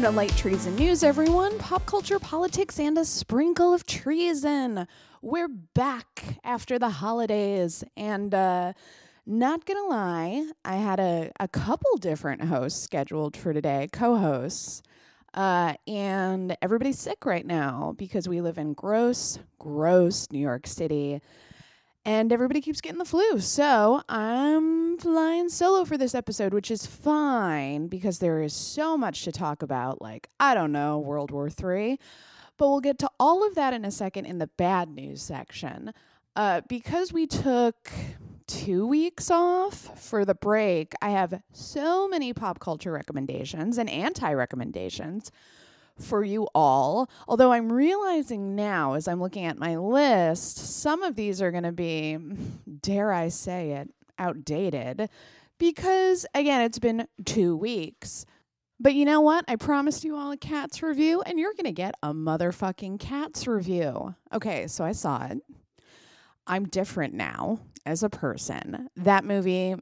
Welcome to Light Treason News, everyone. Pop culture, politics, and a sprinkle of treason. We're back after the holidays, and uh, not gonna lie, I had a, a couple different hosts scheduled for today, co hosts. Uh, and everybody's sick right now because we live in gross, gross New York City and everybody keeps getting the flu. So I'm flying solo for this episode, which is fine because there is so much to talk about. Like, I don't know, World War III. But we'll get to all of that in a second in the bad news section. Uh, because we took two weeks off for the break, I have so many pop culture recommendations and anti recommendations for you all. Although I'm realizing now, as I'm looking at my list, some of these are going to be, dare I say it, outdated because, again, it's been two weeks. But you know what? I promised you all a Cats review, and you're going to get a motherfucking Cats review. Okay, so I saw it. I'm different now as a person. That movie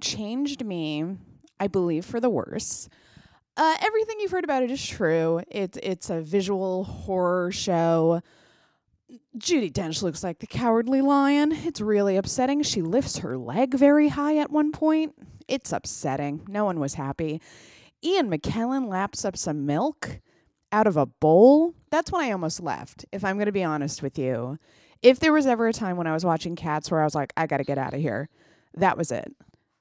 changed me, I believe, for the worse. Uh, everything you've heard about it is true. It's it's a visual horror show. Judi Dench looks like the cowardly lion. It's really upsetting. She lifts her leg very high at one point. It's upsetting. No one was happy. Ian McKellen laps up some milk out of a bowl. That's when I almost left, if I'm going to be honest with you. If there was ever a time when I was watching Cats where I was like, I got to get out of here, that was it.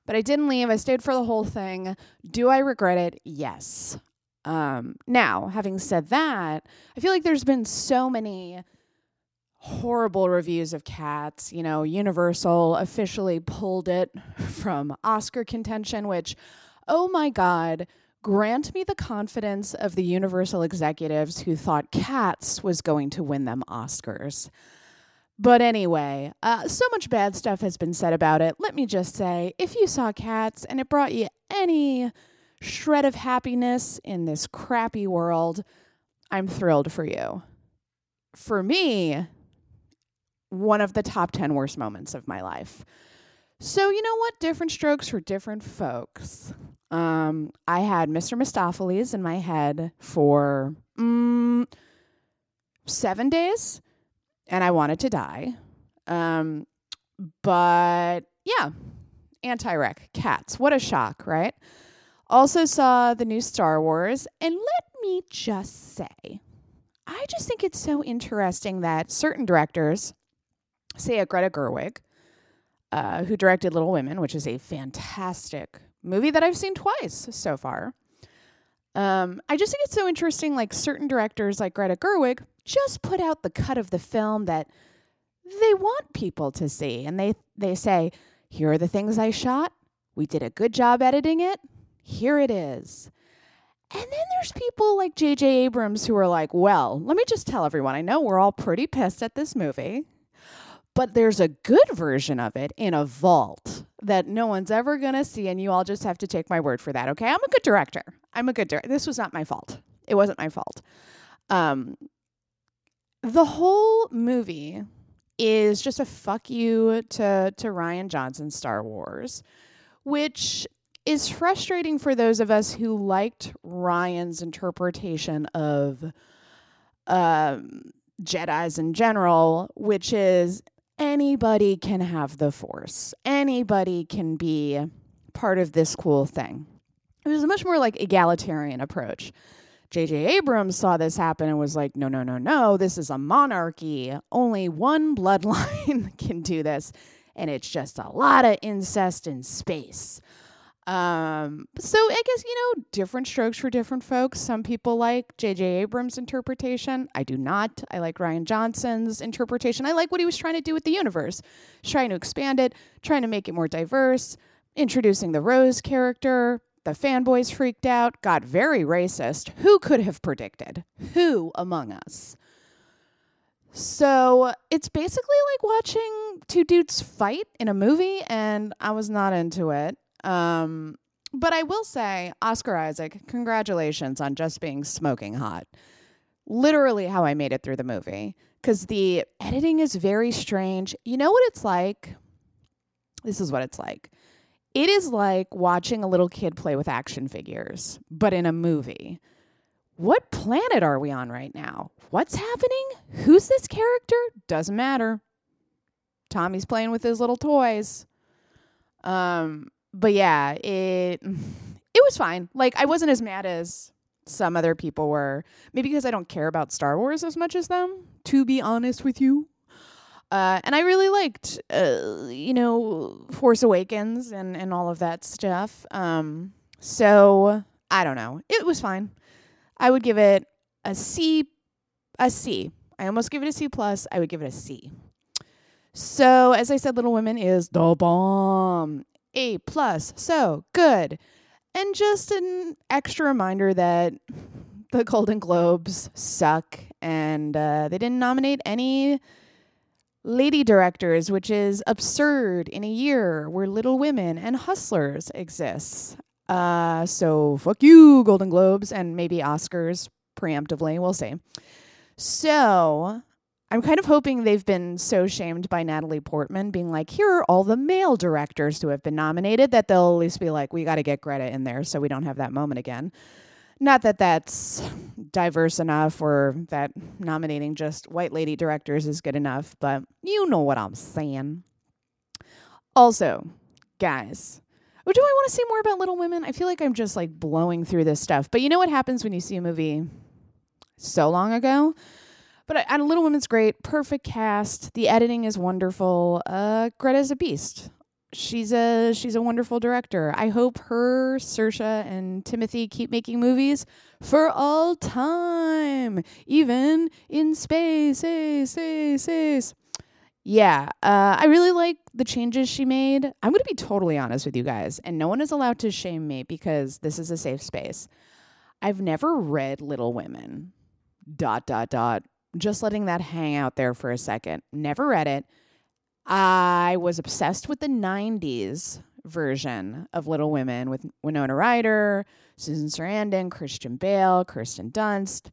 But I didn't leave. I stayed for the whole thing. Do I regret it? Yes. Um, now, having said that, I feel like there's been so many horrible reviews of cats. You know, Universal officially pulled it from Oscar contention, which, oh my God, grant me the confidence of the Universal executives who thought Cats was going to win them Oscars. But anyway, uh, so much bad stuff has been said about it. Let me just say if you saw cats and it brought you any shred of happiness in this crappy world, I'm thrilled for you. For me, one of the top 10 worst moments of my life. So, you know what? Different strokes for different folks. Um, I had Mr. Mistoffelees in my head for mm, seven days and I wanted to die. Um, but yeah, anti rec, cats. What a shock, right? Also saw the new Star Wars, and let me just say, I just think it's so interesting that certain directors, say a Greta Gerwig, uh, who directed Little Women, which is a fantastic movie that I've seen twice so far. Um, I just think it's so interesting, like certain directors like Greta Gerwig just put out the cut of the film that they want people to see. And they, they say, here are the things I shot. We did a good job editing it. Here it is. And then there's people like J.J. Abrams who are like, well, let me just tell everyone, I know we're all pretty pissed at this movie, but there's a good version of it in a vault that no one's ever going to see. And you all just have to take my word for that. Okay. I'm a good director. I'm a good director. This was not my fault. It wasn't my fault. Um, the whole movie is just a fuck you to to Rian Johnson's Star Wars, which is frustrating for those of us who liked Rian's interpretation of um, Jedi's in general, which is anybody can have the Force, anybody can be part of this cool thing. It was a much more like egalitarian approach. J.J. Abrams saw this happen and was like, no, no, no, no, this is a monarchy. Only one bloodline can do this. And it's just a lot of incest in space. Um, so I guess, you know, different strokes for different folks. Some people like J.J. Abrams' interpretation. I do not. I like Rian Johnson's interpretation. I like what he was trying to do with the universe, trying to expand it, trying to make it more diverse, introducing the Rose character, the fanboys freaked out, got very racist. Who could have predicted? Who among us? So it's basically like watching two dudes fight in a movie, and I was not into it. Um, but I will say, Oscar Isaac, congratulations on just being smoking hot. Literally, how I made it through the movie. Because the editing is very strange. You know what it's like? This is what it's like it is like watching a little kid play with action figures, but in a movie, what planet are we on right now? What's happening? Who's this character? Doesn't matter. Tommy's playing with his little toys. Um, but yeah, it it was fine. Like I wasn't as mad as some other people were. Maybe because I don't care about Star Wars as much as them, to be honest with you. Uh, and I really liked, uh, you know, Force Awakens and, and all of that stuff. Um, so I don't know. It was fine. I would give it a C, a C. I almost give it a C plus. I would give it a C. So as I said, Little Women is the bomb. A plus. So good. And just an extra reminder that the Golden Globes suck and uh, they didn't nominate any lady directors, which is absurd in a year where Little Women and Hustlers exists. Uh, so fuck you, Golden Globes, and maybe Oscars preemptively. We'll see. So I'm kind of hoping they've been so shamed by Natalie Portman being like, here are all the male directors who have been nominated that they'll at least be like, we got to get Greta in there so we don't have that moment again. Not that that's diverse enough or that nominating just white lady directors is good enough, but you know what I'm saying. Also, guys, do I want to say more about Little Women? I feel like I'm just like blowing through this stuff. But you know what happens when you see a movie so long ago? But uh, Little Women's great, perfect cast. The editing is wonderful. Uh, Greta's a beast. She's a she's a wonderful director. I hope her, Saoirse, and Timothée keep making movies for all time, even in space. Space, space, space. Yeah, uh, I really like the changes she made. I'm going to be totally honest with you guys, and no one is allowed to shame me because this is a safe space. I've never read Little Women. Dot dot dot just letting that hang out there for a second. Never read it. I was obsessed with the 90s version of Little Women with Winona Ryder, Susan Sarandon, Christian Bale, Kirsten Dunst.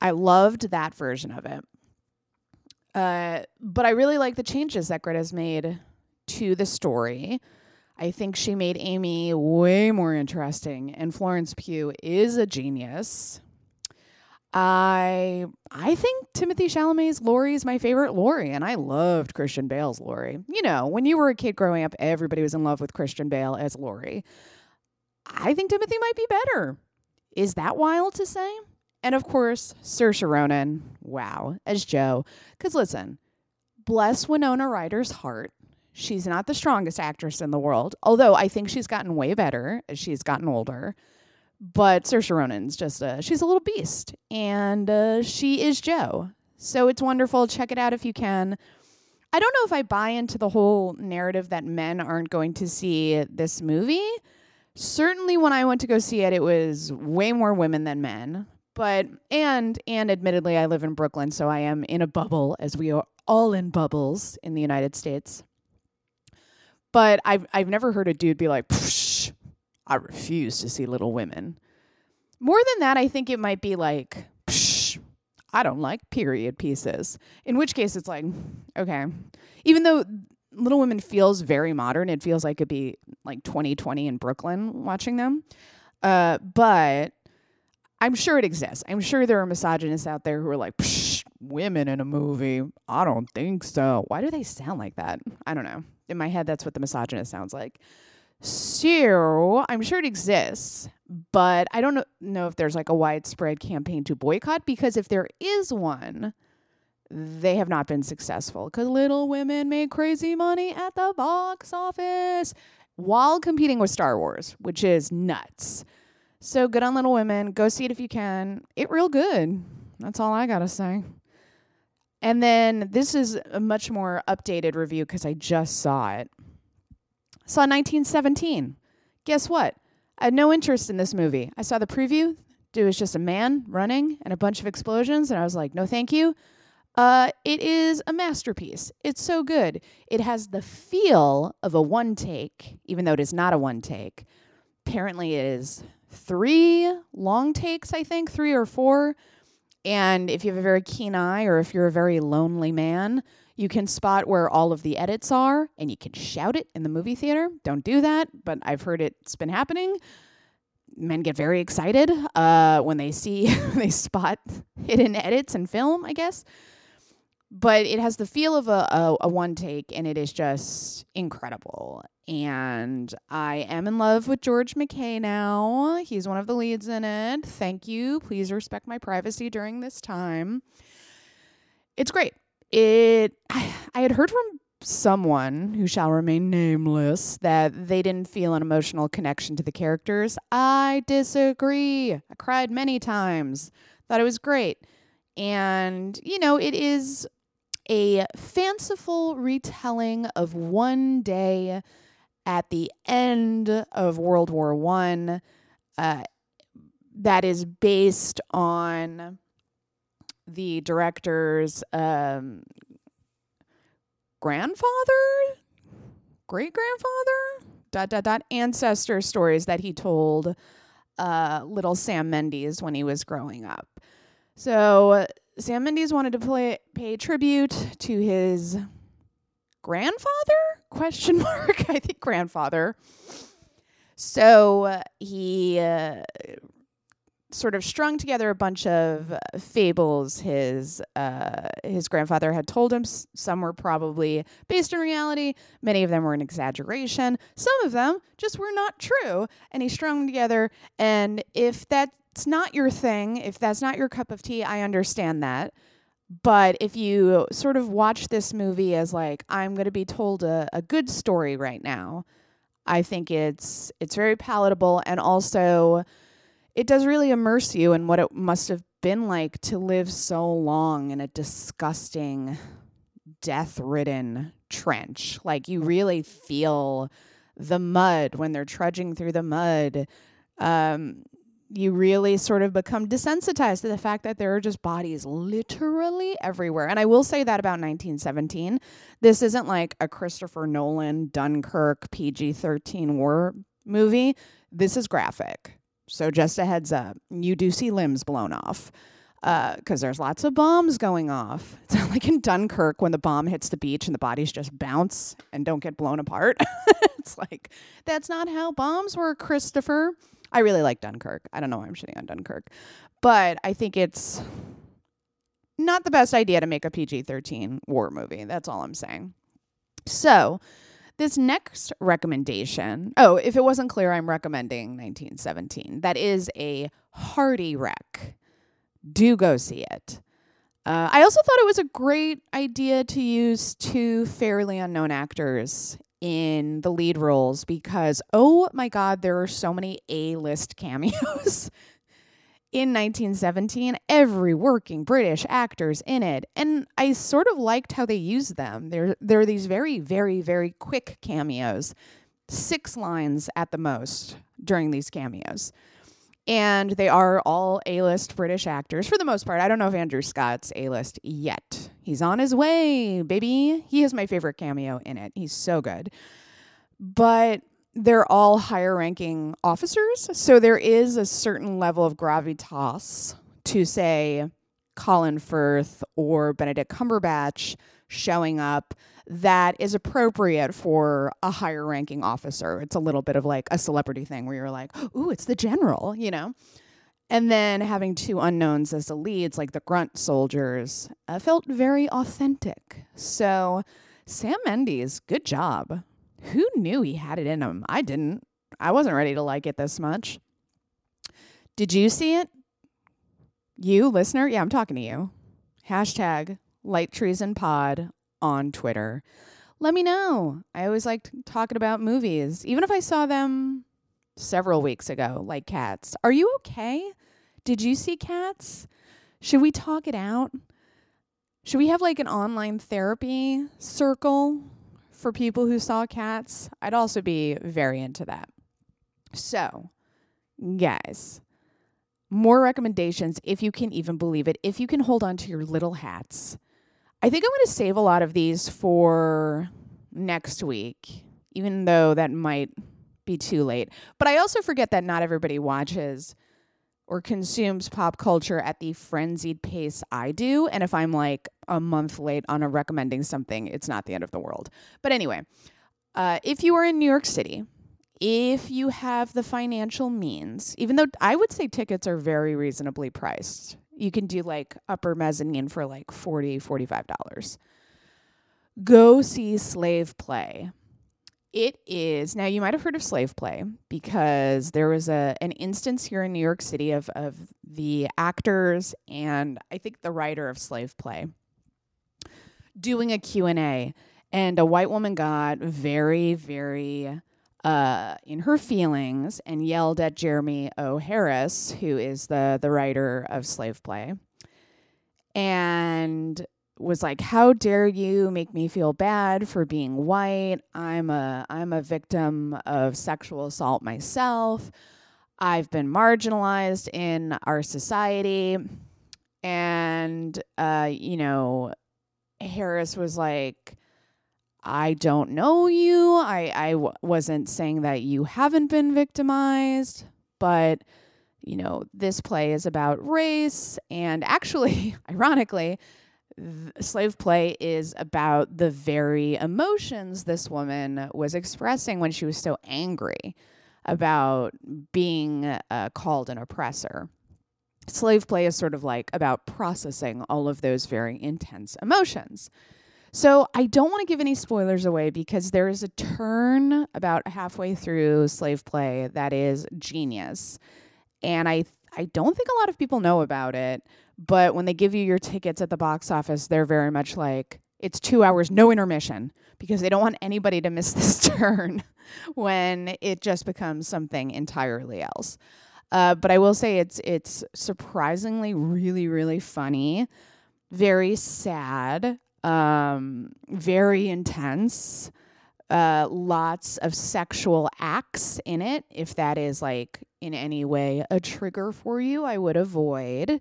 I loved that version of it. Uh, but I really like the changes that Greta's made to the story. I think she made Amy way more interesting, and Florence Pugh is a genius. I I think Timothée Chalamet's Laurie is my favorite Laurie, and I loved Christian Bale's Laurie. You know, when you were a kid growing up, everybody was in love with Christian Bale as Laurie. I think Timothée might be better. Is that wild to say? And of course, Saoirse Ronan, wow, as Jo. Because listen, bless Winona Ryder's heart. She's not the strongest actress in the world, although I think she's gotten way better as she's gotten older. But Saoirse Ronan's just a she's a little beast, and uh, she is Jo. So it's wonderful. Check it out if you can. I don't know if I buy into the whole narrative that men aren't going to see this movie. Certainly, when I went to go see it, it was way more women than men. But and and admittedly, I live in Brooklyn, so I am in a bubble, as we are all in bubbles in the United States. But I've I've never heard a dude be like, I refuse to see Little Women. More than that, I think it might be like, Psh, I don't like period pieces. In which case, it's like, okay. Even though Little Women feels very modern, it feels like it'd be like 2020 in Brooklyn watching them. Uh, but I'm sure it exists. I'm sure there are misogynists out there who are like, women in a movie. I don't think so. Why do they sound like that? I don't know. In my head, that's what the misogynist sounds like. So I'm sure it exists, but I don't know, if there's like a widespread campaign to boycott because if there is one, they have not been successful because Little Women made crazy money at the box office while competing with Star Wars, which is nuts. So good on Little Women. Go see it if you can. It real good. That's all I gotta say. And then this is a much more updated review because I just saw it. Saw 1917. Guess what? I had no interest in this movie. I saw the preview. It was just a man running and a bunch of explosions, and I was like, no, thank you. Uh, it is a masterpiece. It's so good. It has the feel of a one take, even though it is not a one take. Apparently, it is three long takes, I think, three or four. And if you have a very keen eye or if you're a very lonely man, you can spot where all of the edits are and you can shout it in the movie theater. Don't do that, but I've heard it's been happening. men get very excited uh, when they see they spot hidden edits in film, I guess. But it has the feel of a, a, a one take, and it is just incredible. And I am in love with George McKay now. He's one of the leads in it. Thank you. Please respect my privacy during this time. It's great. It I, I had heard from someone who shall remain nameless that they didn't feel an emotional connection to the characters. I disagree. I cried many times. Thought it was great. And, you know, it is a fanciful retelling of one day at the end of World War One uh, that is based on the director's um, grandfather, great grandfather, dot dot dot ancestor stories that he told uh, little Sam Mendes when he was growing up. So Sam Mendes wanted to play, pay tribute to his grandfather? Question mark. I think grandfather. So uh, he sort of strung together a bunch of fables his uh, his grandfather had told him. Some were probably based in reality. Many of them were an exaggeration. Some of them just were not true. And he strung them together. And if that's not your thing, if that's not your cup of tea, I understand that. But if you sort of watch this movie as like I'm going to be told a, a good story right now, I think it's it's very palatable and also it does really immerse you in what it must have been like to live so long in a disgusting, death ridden trench. Like you really feel the mud when they're trudging through the mud. Um, you really sort of become desensitized to the fact that there are just bodies literally everywhere. And I will say that about 1917. This isn't like a Christopher Nolan, Dunkirk, PG 13 war movie. This is graphic. So just a heads up, you do see limbs blown off because uh, there's lots of bombs going off. It's like in Dunkirk when the bomb hits the beach and the bodies just bounce and don't get blown apart. it's like that's not how bombs work, Christopher. I really like Dunkirk. I don't know why I'm shitting on Dunkirk, but I think it's not the best idea to make a PG 13 war movie. That's all I'm saying. So, this next recommendation, oh, if it wasn't clear, I'm recommending 1917. That is a hearty rec. Do go see it. Uh, I also thought it was a great idea to use two fairly unknown actors in the lead roles because, oh my God, there are so many A list cameos in 1917, every working British actor's in it. And I sort of liked how they used them. There, there are these very, very, very quick cameos, six lines at the most during these cameos. And they are all A list British actors for the most part. I don't know if Andrew Scott's A list yet. He's on his way, baby. He is my favorite cameo in it. He's so good. But they're all higher ranking officers. So there is a certain level of gravitas to say Colin Firth or Benedict Cumberbatch showing up that is appropriate for a higher ranking officer. It's a little bit of like a celebrity thing where you're like, ooh, it's the general, you know? And then having two unknowns as the leads, like the grunt soldiers, uh, felt very authentic. So, Sam Mendes, good job. Who knew he had it in him? I didn't. I wasn't ready to like it this much. Did you see it? You, listener? Yeah, I'm talking to you. Hashtag Light Treason Pod on Twitter. Let me know. I always like talking about movies, even if I saw them several weeks ago, like cats. Are you okay? Did you see cats? Should we talk it out? Should we have like an online therapy circle for people who saw cats, I'd also be very into that. So, guys, more recommendations if you can even believe it, if you can hold on to your little hats. I think I'm going to save a lot of these for next week, even though that might be too late. But I also forget that not everybody watches or consumes pop culture at the frenzied pace I do. And if I'm like a month late on a recommending something, it's not the end of the world. But anyway, uh, if you are in New York City, if you have the financial means, even though I would say tickets are very reasonably priced, you can do like upper mezzanine for like 40 $45. Go see Slave Play. It is now you might have heard of slave play because there was a an instance here in New York City of of the actors and I think the writer of slave play doing a Q&A and a white woman got very very uh, in her feelings and yelled at Jeremy O. Harris, who is the the writer of Slave Play, and was like, "How dare you make me feel bad for being white? I'm a I'm a victim of sexual assault myself. I've been marginalized in our society." And uh, you know, Harris was like, I don't know you. I I w- wasn't saying that you haven't been victimized, but you know, this play is about race and actually, ironically, slave play is about the very emotions this woman was expressing when she was so angry about being uh, called an oppressor. Slave play is sort of like about processing all of those very intense emotions. So I don't want to give any spoilers away because there is a turn about halfway through slave play that is genius. And I I don't think a lot of people know about it, but when they give you your tickets at the box office, they're very much like it's 2 hours no intermission because they don't want anybody to miss this turn when it just becomes something entirely else. Uh, but I will say it's it's surprisingly really really funny, very sad um, very intense. Uh, lots of sexual acts in it. If that is like in any way a trigger for you, I would avoid.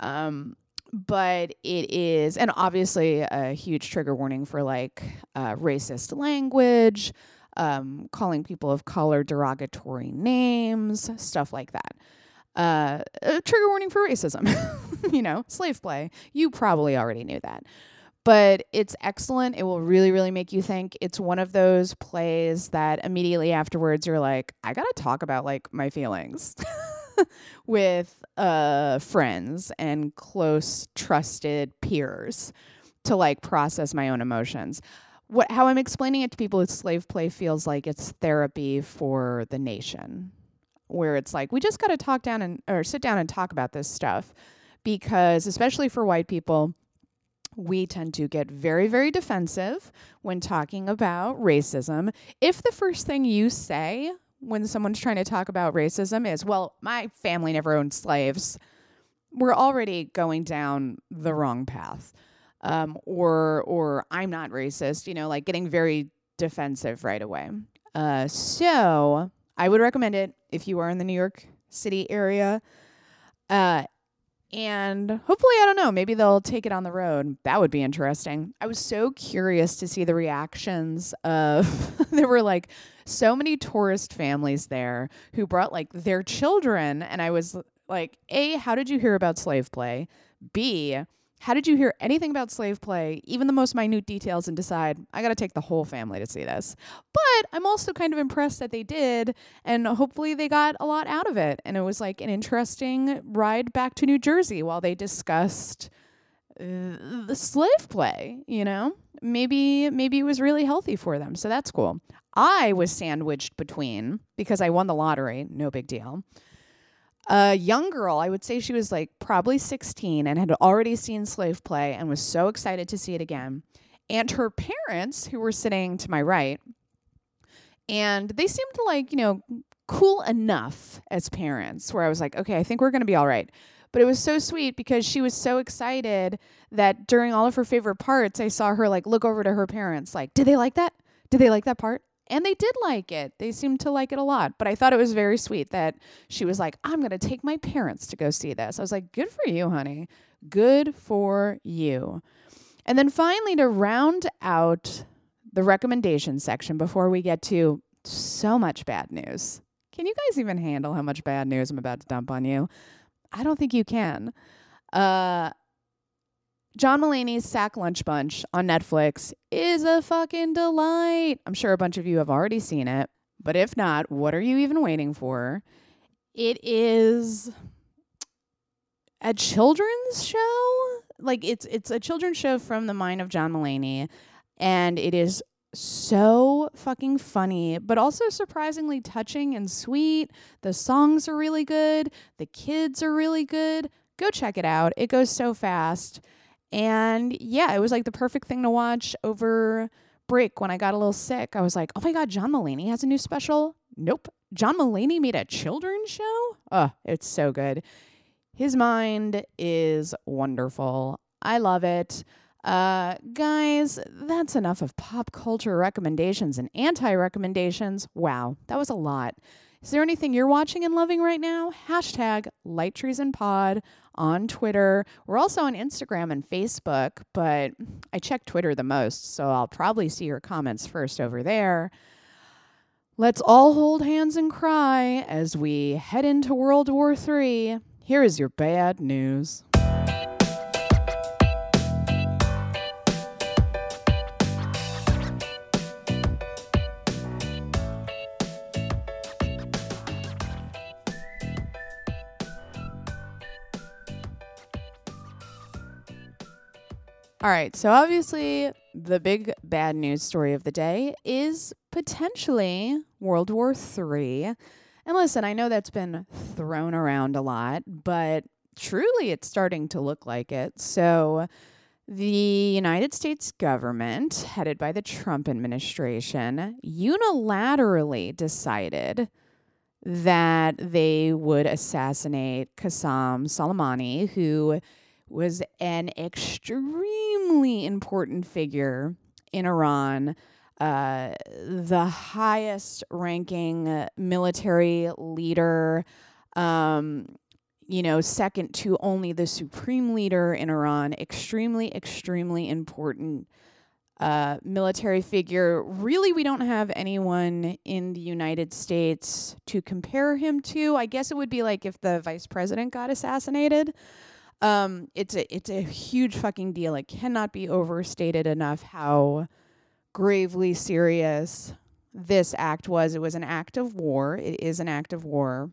Um, but it is, and obviously a huge trigger warning for like uh, racist language, um, calling people of color derogatory names, stuff like that. Uh, a trigger warning for racism, you know, slave play. You probably already knew that but it's excellent. It will really, really make you think. It's one of those plays that immediately afterwards you're like, I gotta talk about like my feelings with uh, friends and close, trusted peers to like process my own emotions. What how I'm explaining it to people is slave play feels like it's therapy for the nation, where it's like we just got to talk down and or sit down and talk about this stuff because especially for white people we tend to get very, very defensive when talking about racism. If the first thing you say when someone's trying to talk about racism is, well, my family never owned slaves, we're already going down the wrong path. Um, or, or I'm not racist, you know, like getting very defensive right away. Uh, so I would recommend it if you are in the New York City area. Uh, and hopefully, I don't know, maybe they'll take it on the road. That would be interesting. I was so curious to see the reactions of, there were like so many tourist families there who brought like their children. And I was like, A, how did you hear about slave play? B, how did you hear anything about slave play, even the most minute details, and decide, I got to take the whole family to see this? But I'm also kind of impressed that they did, and hopefully they got a lot out of it. And it was like an interesting ride back to New Jersey while they discussed uh, the slave play, you know? Maybe maybe it was really healthy for them. So that's cool. I was sandwiched between because I won the lottery, no big deal a young girl, I would say she was like probably 16 and had already seen Slave Play and was so excited to see it again. And her parents, who were sitting to my right, and they seemed like, you know, cool enough as parents where I was like, okay, I think we're going to be all right. But it was so sweet because she was so excited that during all of her favorite parts, I saw her like look over to her parents, like, did they like that? Did they like that part? And they did like it. They seemed to like it a lot. But I thought it was very sweet that she was like, I'm going to take my parents to go see this. I was like, good for you, honey. Good for you. And then finally, to round out the recommendation section before we get to so much bad news. Can you guys even handle how much bad news I'm about to dump on you? I don't think you can. Uh, John Mulaney's Sack Lunch Bunch on Netflix is a fucking delight. I'm sure a bunch of you have already seen it. But if not, what are you even waiting for? It is a children's show. Like it's it's a children's show from the mind of John Mulaney, and it is so fucking funny, but also surprisingly touching and sweet. The songs are really good. The kids are really good. Go check it out. It goes so fast. And yeah, it was like the perfect thing to watch over break when I got a little sick. I was like, oh my God, John Mulaney has a new special? Nope. John Mulaney made a children's show? Oh, it's so good. His mind is wonderful. I love it. Uh, guys, that's enough of pop culture recommendations and anti recommendations. Wow, that was a lot. Is there anything you're watching and loving right now? Hashtag Light Treason Pod on Twitter. We're also on Instagram and Facebook, but I check Twitter the most, so I'll probably see your comments first over there. Let's all hold hands and cry as we head into World War III. Here is your bad news. All right, so obviously, the big bad news story of the day is potentially World War III. And listen, I know that's been thrown around a lot, but truly it's starting to look like it. So, the United States government, headed by the Trump administration, unilaterally decided that they would assassinate Qasem Soleimani, who was an extremely important figure in Iran, uh, the highest ranking military leader, um, you know, second to only the supreme leader in Iran, extremely, extremely important. Uh, military figure. Really, we don't have anyone in the United States to compare him to. I guess it would be like if the vice president got assassinated. Um, it's a it's a huge fucking deal. It cannot be overstated enough how gravely serious this act was. It was an act of war. It is an act of war.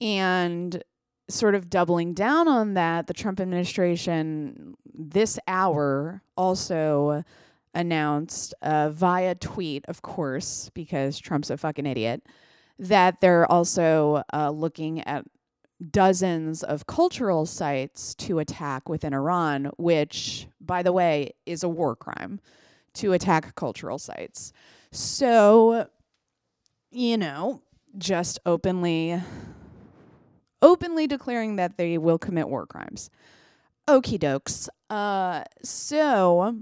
And sort of doubling down on that, the Trump administration this hour also announced uh, via tweet, of course, because Trump's a fucking idiot, that they're also uh, looking at dozens of cultural sites to attack within Iran, which, by the way, is a war crime to attack cultural sites. So, you know, just openly openly declaring that they will commit war crimes. Okie dokes. Uh, so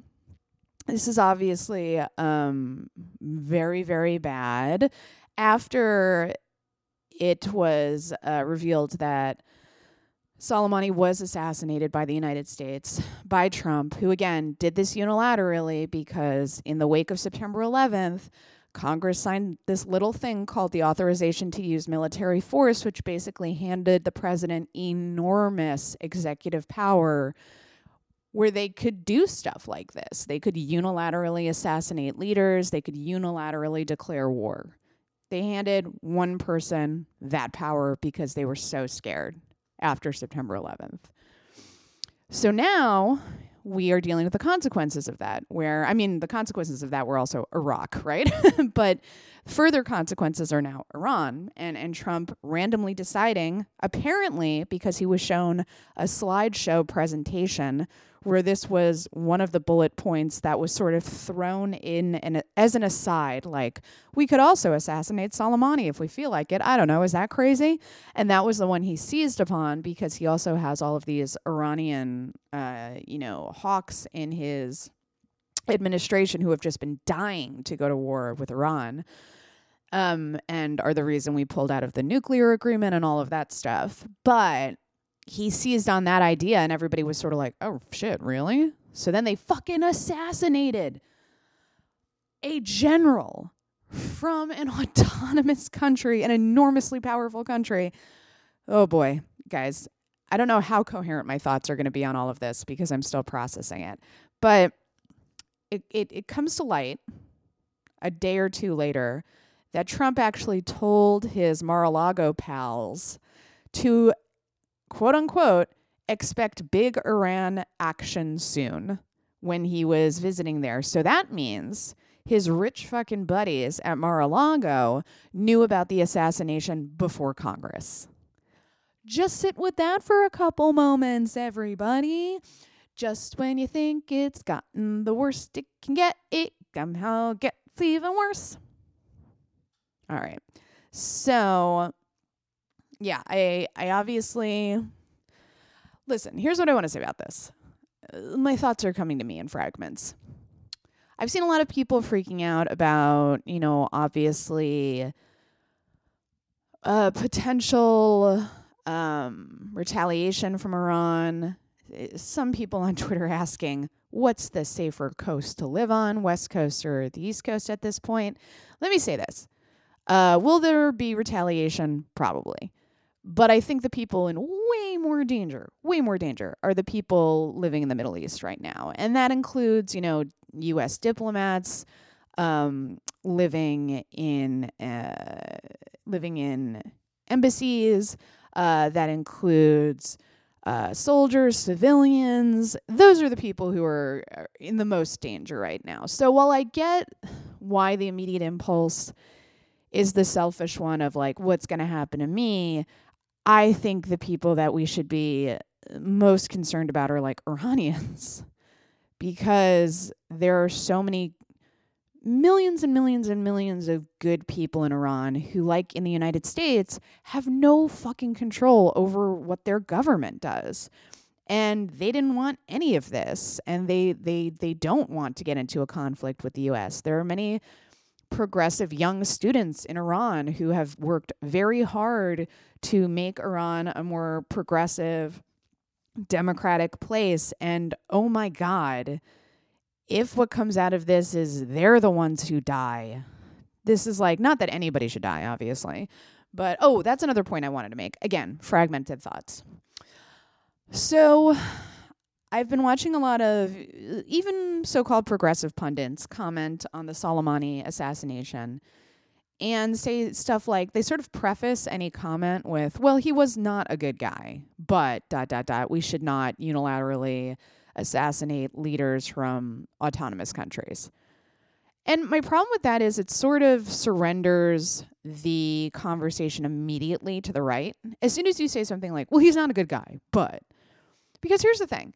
this is obviously um, very, very bad. After it was uh, revealed that Soleimani was assassinated by the United States by Trump, who again did this unilaterally because in the wake of September 11th, Congress signed this little thing called the Authorization to Use Military Force, which basically handed the president enormous executive power where they could do stuff like this. They could unilaterally assassinate leaders, they could unilaterally declare war. They handed one person that power because they were so scared after September 11th. So now we are dealing with the consequences of that, where, I mean, the consequences of that were also Iraq, right? but further consequences are now Iran and, and Trump randomly deciding, apparently because he was shown a slideshow presentation where this was one of the bullet points that was sort of thrown in and as an aside like we could also assassinate Soleimani if we feel like it. I don't know, is that crazy? And that was the one he seized upon because he also has all of these Iranian uh, you know, hawks in his administration who have just been dying to go to war with Iran. Um, and are the reason we pulled out of the nuclear agreement and all of that stuff. But he seized on that idea and everybody was sort of like, oh shit, really? So then they fucking assassinated a general from an autonomous country, an enormously powerful country. Oh boy, guys, I don't know how coherent my thoughts are going to be on all of this because I'm still processing it. But it, it, it comes to light a day or two later that Trump actually told his Mar a Lago pals to quote unquote expect big Iran action soon when he was visiting there. So that means his rich fucking buddies at Mar a Lago knew about the assassination before Congress. Just sit with that for a couple moments, everybody. Just when you think it's gotten the worst it can get, it somehow gets even worse. All right. So, yeah, I I obviously listen. Here's what I want to say about this. Uh, my thoughts are coming to me in fragments. I've seen a lot of people freaking out about, you know, obviously uh, potential um, retaliation from Iran. Uh, some people on Twitter asking, what's the safer coast to live on, West Coast or the East Coast at this point? Let me say this uh, will there be retaliation? Probably. But I think the people in way more danger, way more danger, are the people living in the Middle East right now. And that includes, you know, U.S. diplomats um, living in uh, living in embassies. Uh, that includes uh, soldiers, civilians. Those are the people who are in the most danger right now. So while I get why the immediate impulse is the selfish one of like what's going to happen to me i think the people that we should be uh, most concerned about are like iranians. Because there are so many millions and millions and millions of good people in Iran who like in the United States have no fucking control over what their government does. And they didn't want any of this and they they they don't want to get into a conflict with the US there are many progressive young students in Iran who have worked very hard to make Iran a more progressive, democratic place. And oh my God, if what comes out of this is they're the ones who die, this is like, not that anybody should die, obviously, but oh, that's another point I wanted to make. Again, fragmented thoughts. So I've been watching a lot of even so called progressive pundits comment on the Soleimani assassination and say stuff like they sort of preface any comment with, well, he was not a good guy, but dot, dot, dot, we should not unilaterally assassinate leaders from autonomous countries. And my problem with that is it sort of surrenders the conversation immediately to the right. As soon as you say something like, well, he's not a good guy, but. Because here's the thing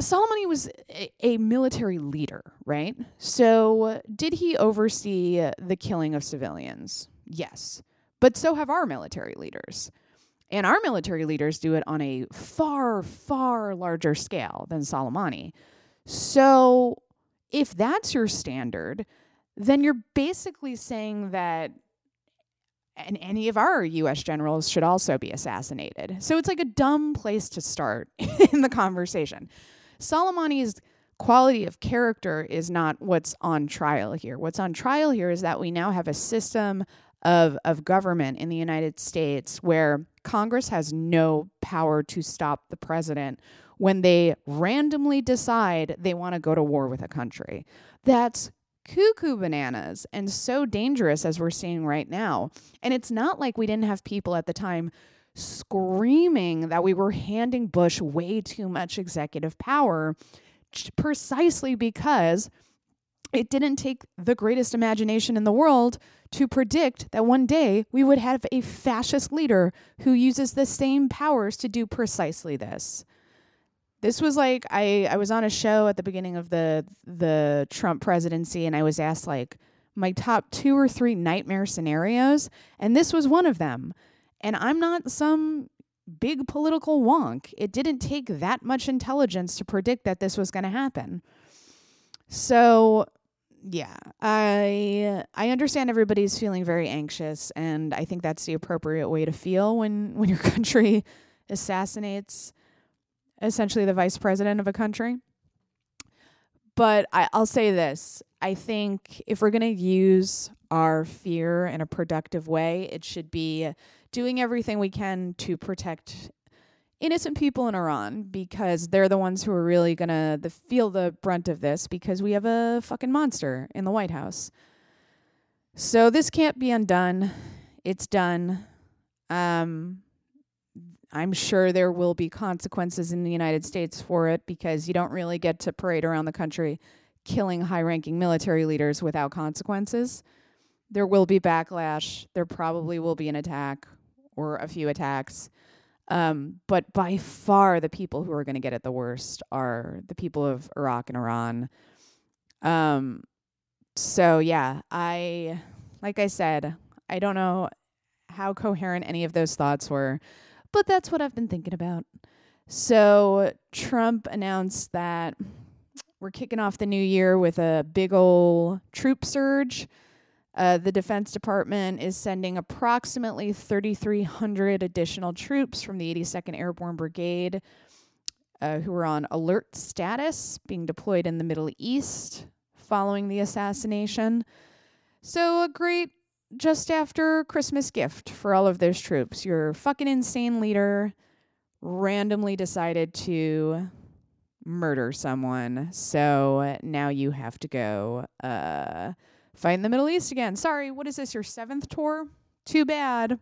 Soleimani was a, a, military leader, right? So, did he oversee the killing of civilians? Yes. But so have our military leaders. And our military leaders do it on a far, far larger scale than Soleimani. So, if that's your standard, then you're basically saying that and any of our US generals should also be assassinated. So it's like a dumb place to start in the conversation. Soleimani's quality of character is not what's on trial here. What's on trial here is that we now have a system of, of government in the United States where Congress has no power to stop the president when they randomly decide they want to go to war with a country. That's cuckoo bananas and so dangerous as we're seeing right now. And it's not like we didn't have people at the time screaming that we were handing Bush way too much executive power precisely because it didn't take the greatest imagination in the world to predict that one day we would have a fascist leader who uses the same powers to do precisely this. This was like I, I was on a show at the beginning of the the Trump presidency and I was asked like my top two or three nightmare scenarios and this was one of them and I'm not some big political wonk. It didn't take that much intelligence to predict that this was going to happen. So, yeah, I I understand everybody's feeling very anxious and I think that's the appropriate way to feel when when your country assassinates essentially the vice president of a country. But I, I'll say this. I think if we're going to use our fear in a productive way, it should be doing everything we can to protect innocent people in Iran because they're the ones who are really gonna the, feel the brunt of this because we have a fucking monster in the White House. So this can't be undone. It's done. Um, I'm sure there will be consequences in the United States for it because you don't really get to parade around the country killing high ranking military leaders without consequences. There will be backlash. There probably will be an attack or a few attacks. Um, but by far, the people who are going to get it the worst are the people of Iraq and Iran. Um, so, yeah, I, like I said, I don't know how coherent any of those thoughts were, but that's what I've been thinking about. So, Trump announced that we're kicking off the new year with a big ol' troop surge. Uh, the Defense Department is sending approximately 3,300 additional troops from the 82nd Airborne Brigade uh, who are on alert status, being deployed in the Middle East following the assassination. So, a great just after Christmas gift for all of those troops. Your fucking insane leader randomly decided to murder someone. So now you have to go uh, fight in the Middle East again. Sorry, what is this, your seventh tour? Too bad.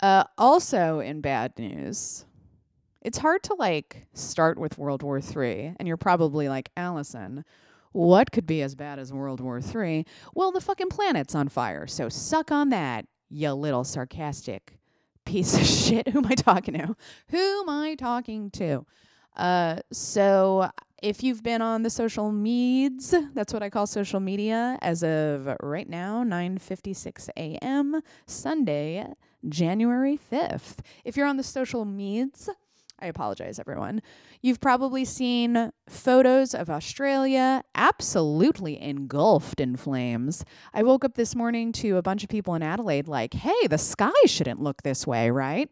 Uh, also, in bad news, it's hard to like start with World War Three, and you're probably like, Allison, what could be as bad as World War Three? Well, the fucking planet's on fire, so suck on that, you little sarcastic piece of shit. Who am I talking to? Who am I talking to? Uh, so if you've been on the social meds, that's what I call social media as of right now, 9:56 a.m. Sunday, January 5th. If you're on the social meds, I apologize everyone. You've probably seen photos of Australia absolutely engulfed in flames. I woke up this morning to a bunch of people in Adelaide like, "Hey, the sky shouldn't look this way, right?"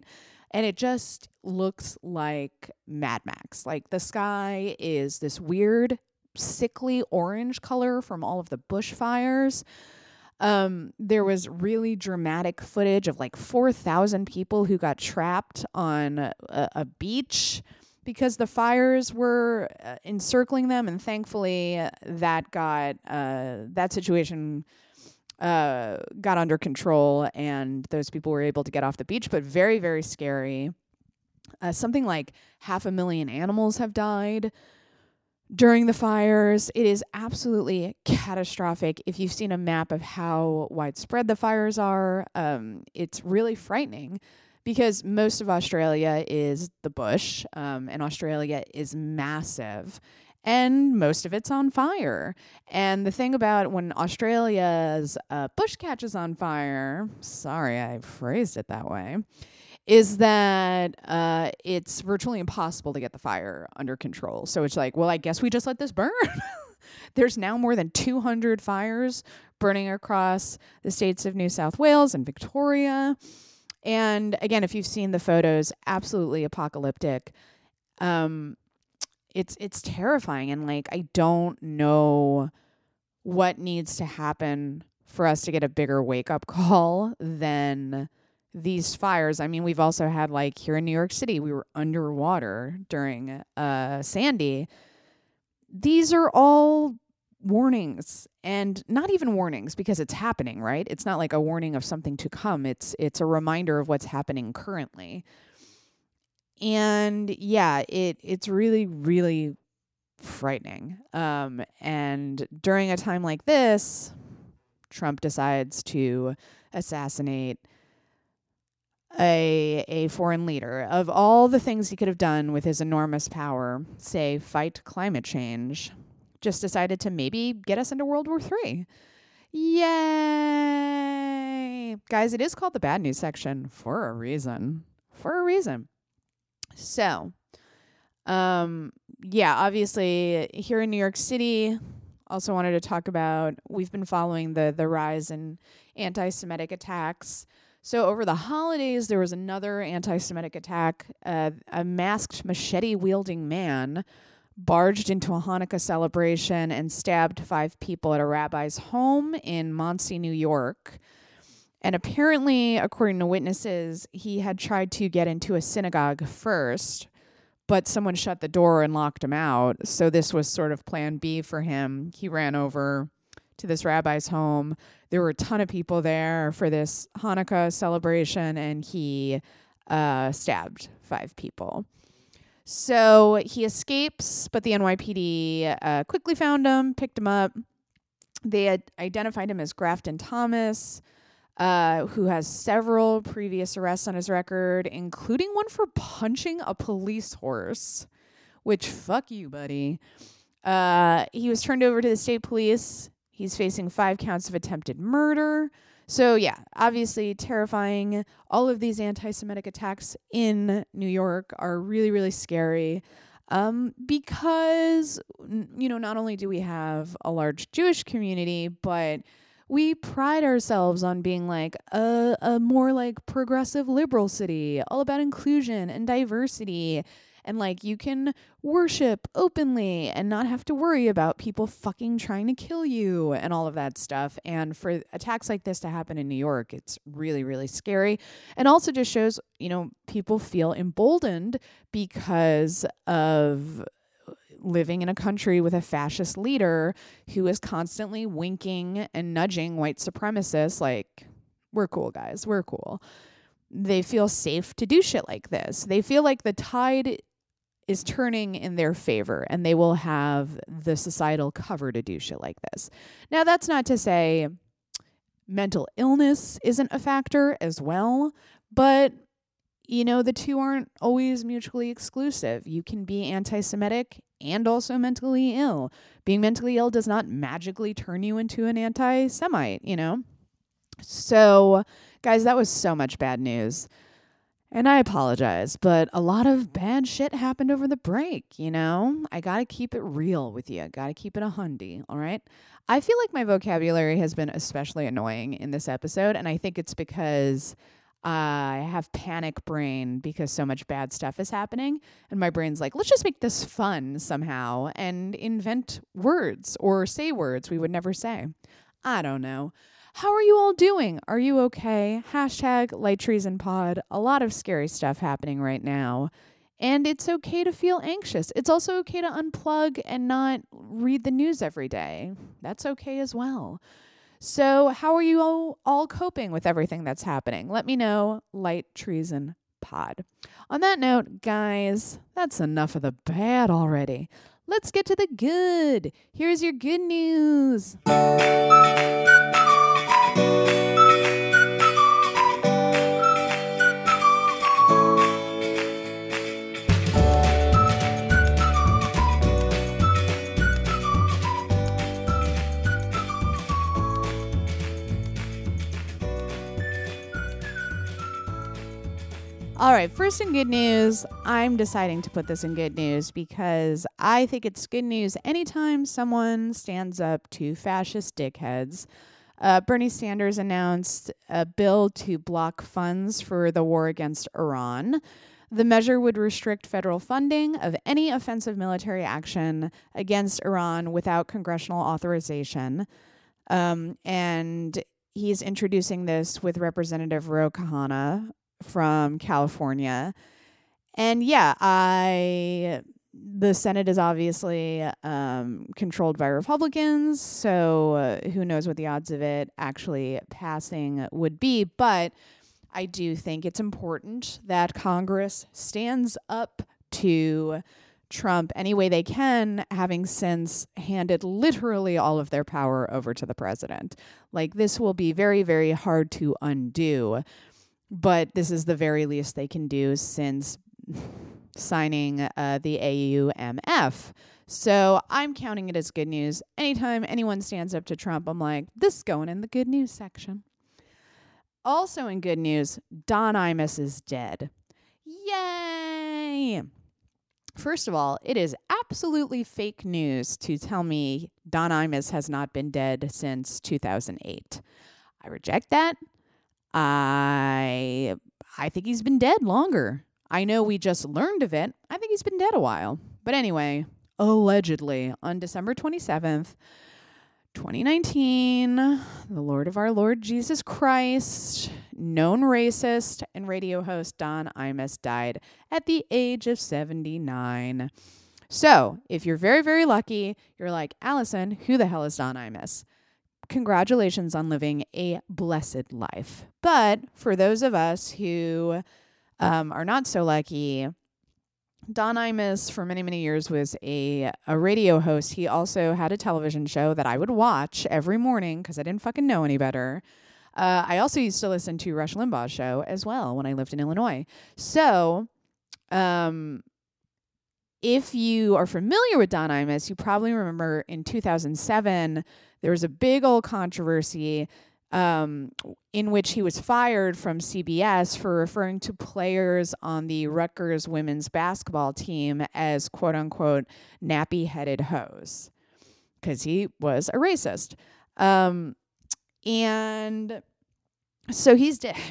And it just looks like Mad Max. Like the sky is this weird, sickly orange color from all of the bushfires. Um, there was really dramatic footage of like 4,000 people who got trapped on a, a beach because the fires were uh, encircling them, and thankfully that got uh, that situation uh, got under control and those people were able to get off the beach, but very, very scary. Uh, something like half a million animals have died during the fires. It is absolutely catastrophic. If you've seen a map of how widespread the fires are, um, it's really frightening because most of Australia is the bush, um, and Australia is massive and most of it's on fire. And the thing about when Australia's uh, bush catches on fire, sorry, I phrased it that way, is that uh, it's virtually impossible to get the fire under control. So it's like, well, I guess we just let this burn. There's now more than 200 fires burning across the states of New South Wales and Victoria. And again, if you've seen the photos, absolutely apocalyptic. Um, it's it's terrifying and like I don't know what needs to happen for us to get a bigger wake up call than these fires. I mean, we've also had like here in New York City, we were underwater during uh Sandy. These are all warnings and not even warnings because it's happening, right? It's not like a warning of something to come. It's it's a reminder of what's happening currently and yeah, it it's really really frightening. Um, and during a time like this, Trump decides to assassinate a a foreign leader. Of all the things he could have done with his enormous power, say fight climate change, just decided to maybe get us into World War Three. Yay! Guys, it is called the bad news section for a reason. For a reason. So, um, yeah, obviously here in New York City, also wanted to talk about we've been following the the rise in anti-Semitic attacks. So over the holidays, there was another anti-Semitic attack. Uh, a masked machete-wielding man barged into a Hanukkah celebration and stabbed five people at a rabbi's home in Monsey, New York. And apparently, according to witnesses, he had tried to get into a synagogue first, but someone shut the door and locked him out. So this was sort of plan B for him. He ran over to this rabbi's home. There were a ton of people there for this Hanukkah celebration, and he uh, stabbed five people. So he escapes, but the NYPD uh, quickly found him, picked him up. They identified him as Grafton Thomas, uh, who has several previous arrests on his record, including one for punching a police horse. Which, fuck you, buddy. Uh, he was turned over to the state police. He's facing five counts of attempted murder. So, yeah, obviously terrifying. All of these anti Semitic attacks in New York are really, really scary. Um, because, you know, not only do we have a large Jewish community, but we pride ourselves on being like a, a more like progressive liberal city, all about inclusion and diversity and like you can worship openly and not have to worry about people fucking trying to kill you and all of that stuff. And for attacks like this to happen in New York, it's really, really scary. And also just shows, you know, people feel emboldened because of living in a country with a fascist leader who is constantly winking and nudging white supremacists like we're cool guys we're cool they feel safe to do shit like this they feel like the tide is turning in their favor and they will have the societal cover to do shit like this. Now, that's not to say mental illness isn't a factor as well, but you know, the two aren't always mutually exclusive. You can be anti Semitic and also mentally ill. Being mentally ill does not magically turn you into an anti Semite, you know? So, guys, that was so much bad news. And I apologize, but a lot of bad shit happened over the break, you know? I gotta keep it real with you. Gotta keep it a hundy, all right? I feel like my vocabulary has been especially annoying in this episode, and I think it's because I have panic brain because so much bad stuff is happening. And my brain's like, let's just make this fun somehow and invent words or say words we would never say. I don't know. How are you all doing? Are you okay? Hashtag Light Treason Pod. A lot of scary stuff happening right now. And it's okay to feel anxious. It's also okay to unplug and not read the news every day. That's okay as well. So, how are you all, all coping with everything that's happening? Let me know. Light Treason Pod. On that note, guys, that's enough of the bad already. Let's get to the good. Here's your good news. All right, first in good news, I'm deciding to put this in good news because I think it's good news anytime someone stands up to fascist dickheads. Uh, Bernie Sanders announced a bill to block funds for the war against Iran. The measure would restrict federal funding of any offensive military action against Iran without congressional authorization. Um, and he's introducing this with Representative Ro Khanna from California. And yeah, I the Senate is obviously um, controlled by Republicans, so uh, who knows what the odds of it actually passing would be. But I do think it's important that Congress stands up to Trump any way they can, having since handed literally all of their power over to the president. Like, this will be very, very hard to undo but this is the very least they can do since signing uh, the AUMF. So I'm counting it as good news. Anytime anyone stands up to Trump, I'm like, this is going in the good news section. Also, in good news, Don Imus is dead. Yay! First of all, it is absolutely fake news to tell me Don Imus has not been dead since 2008. I reject that. I I think he's been dead longer. I know we just learned of it. I think he's been dead a while. But anyway, allegedly on December 27th, 2019, the Lord of our Lord Jesus Christ, known racist and radio host Don Imus died at the age of 79. So, if you're very, very lucky, you're like, Allison, who the hell is Don Imus? Congratulations on living a blessed life. But for those of us who um, are not so lucky, Don Imus, for many, many years, was a, a radio host. He also had a television show that I would watch every morning because I didn't fucking know any better. Uh, I also used to listen to Rush Limbaugh's show as well when I lived in Illinois. So, um, if you are familiar with Don Imus, you probably remember in 2007 there was a big old controversy um, in which he was fired from CBS for referring to players on the Rutgers women's basketball team as quote unquote nappy headed hoes because he was a racist. Um, and so he's dead.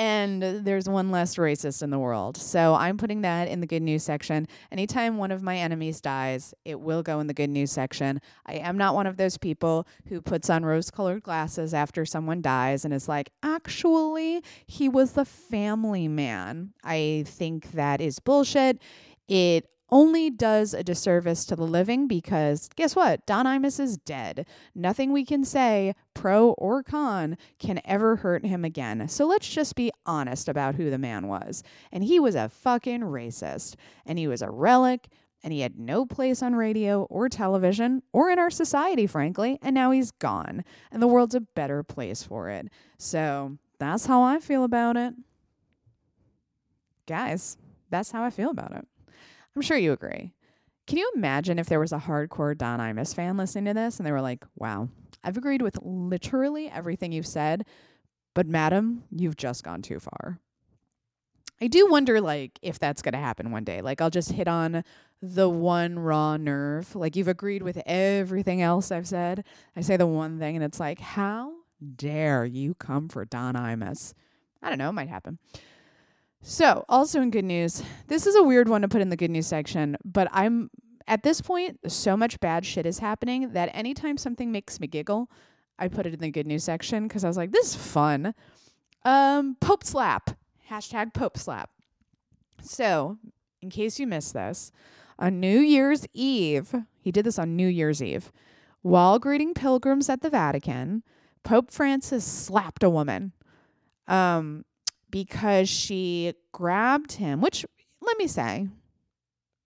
and there's one less racist in the world. So I'm putting that in the good news section. Anytime one of my enemies dies, it will go in the good news section. I am not one of those people who puts on rose colored glasses after someone dies and is like, actually, he was the family man. I think that is bullshit. It only does a disservice to the living because guess what? Don Imus is dead. Nothing we can say, pro or con, can ever hurt him again. So let's just be honest about who the man was. And he was a fucking racist. And he was a relic. And he had no place on radio or television or in our society, frankly. And now he's gone. And the world's a better place for it. So that's how I feel about it. Guys, that's how I feel about it. I'm sure you agree. Can you imagine if there was a hardcore Don Imus fan listening to this and they were like, wow, I've agreed with literally everything you've said, but madam, you've just gone too far. I do wonder like if that's going to happen one day. Like I'll just hit on the one raw nerve. Like you've agreed with everything else I've said. I say the one thing and it's like, how dare you come for Don Imus? I don't know, it might happen. So, also in good news, this is a weird one to put in the good news section, but I'm at this point, so much bad shit is happening that anytime something makes me giggle, I put it in the good news section because I was like, this is fun. Um, Pope slap. Hashtag Pope slap. So, in case you missed this, on New Year's Eve, he did this on New Year's Eve, while greeting pilgrims at the Vatican, Pope Francis slapped a woman. Um, because she grabbed him, which let me say,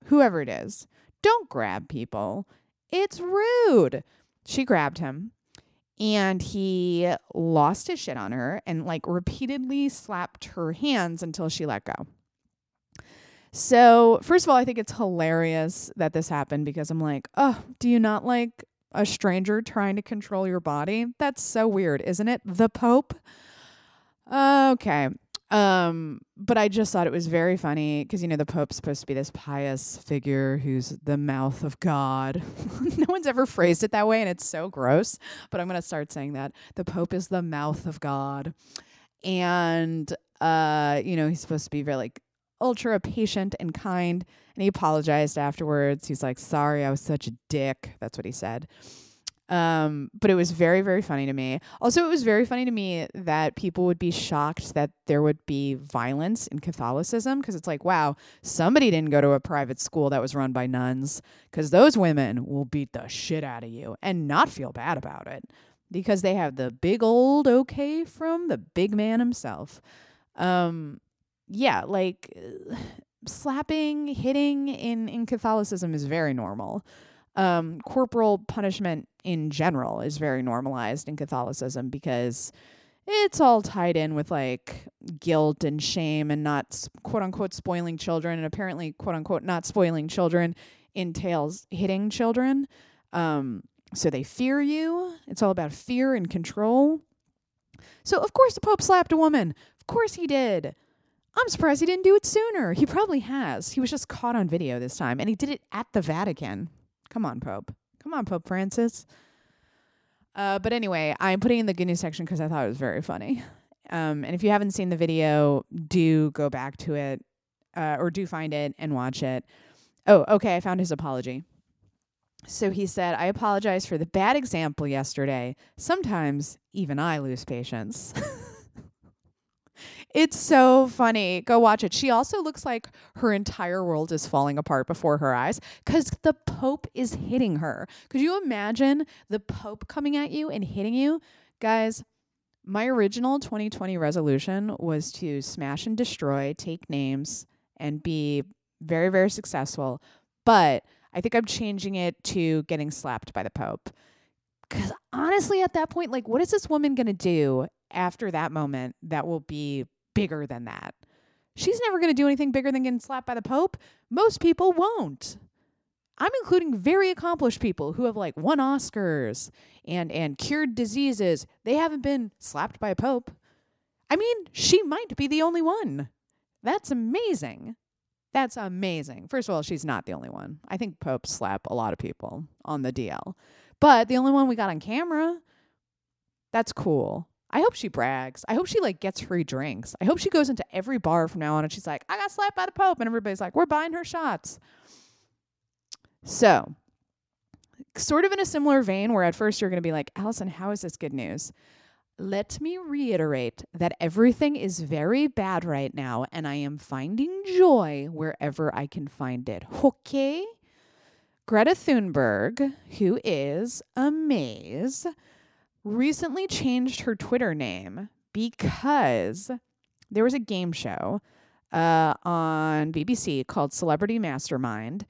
whoever it is, don't grab people. It's rude. She grabbed him and he lost his shit on her and like repeatedly slapped her hands until she let go. So, first of all, I think it's hilarious that this happened because I'm like, oh, do you not like a stranger trying to control your body? That's so weird, isn't it? The Pope? Okay. Um, but I just thought it was very funny because you know the Pope's supposed to be this pious figure who's the mouth of God. no one's ever phrased it that way, and it's so gross. But I'm gonna start saying that the Pope is the mouth of God, and uh, you know he's supposed to be very like ultra patient and kind. And he apologized afterwards. He's like, "Sorry, I was such a dick." That's what he said. Um, but it was very, very funny to me. Also, it was very funny to me that people would be shocked that there would be violence in Catholicism because it's like, wow, somebody didn't go to a private school that was run by nuns because those women will beat the shit out of you and not feel bad about it because they have the big old okay from the big man himself. Um, yeah, like slapping, hitting in, in Catholicism is very normal um, corporal punishment in general is very normalized in Catholicism because it's all tied in with like guilt and shame and not quote unquote spoiling children. And apparently, quote unquote, not spoiling children entails hitting children. Um, so they fear you. It's all about fear and control. So, of course, the Pope slapped a woman. Of course, he did. I'm surprised he didn't do it sooner. He probably has. He was just caught on video this time, and he did it at the Vatican. Come on, Pope. Come on, Pope Francis. Uh, but anyway, I'm putting in the good news section because I thought it was very funny. Um, and if you haven't seen the video, do go back to it uh, or do find it and watch it. Oh, okay. I found his apology. So he said, I apologize for the bad example yesterday. Sometimes even I lose patience. It's so funny. Go watch it. She also looks like her entire world is falling apart before her eyes because the Pope is hitting her. Could you imagine the Pope coming at you and hitting you? Guys, my original 2020 resolution was to smash and destroy, take names, and be very, very successful. But I think I'm changing it to getting slapped by the Pope. Because honestly, at that point, like, what is this woman going to do after that moment that will be bigger than that. She's never going to do anything bigger than getting slapped by the Pope. Most people won't. I'm including very accomplished people who have like won Oscars and and cured diseases. They haven't been slapped by a pope. I mean, she might be the only one. That's amazing. That's amazing. First of all, she's not the only one. I think popes slap a lot of people on the DL. But the only one we got on camera, that's cool. I hope she brags. I hope she like gets free drinks. I hope she goes into every bar from now on and she's like, I got slapped by the Pope. And everybody's like, we're buying her shots. So, sort of in a similar vein, where at first you're going to be like, Allison, how is this good news? Let me reiterate that everything is very bad right now, and I am finding joy wherever I can find it. Okay? Greta Thunberg, who is a maze, recently changed her Twitter name because there was a game show uh, on BBC called Celebrity Mastermind,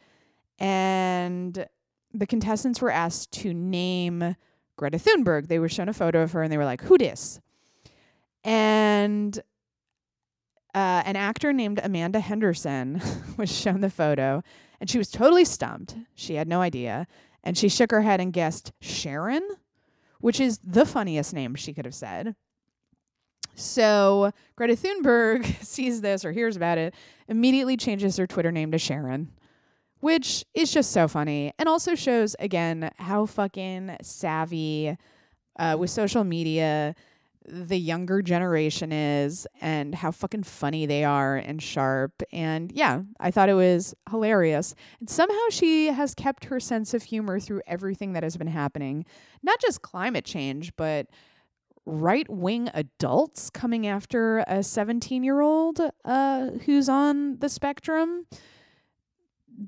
and the contestants were asked to name Greta Thunberg. They were shown a photo of her, and they were like, "Who dis?" And uh, an actor named Amanda Henderson was shown the photo, and she was totally stumped. She had no idea, and she shook her head and guessed Sharon which is the funniest name she could have said. So Greta Thunberg sees this or hears about it, immediately changes her Twitter name to Sharon, which is just so funny and also shows again how fucking savvy uh, with social media the younger generation is and how fucking funny they are and sharp. And yeah, I thought it was hilarious. And somehow she has kept her sense of humor through everything that has been happening. Not just climate change, but right wing adults coming after a 17 year old uh, who's on the spectrum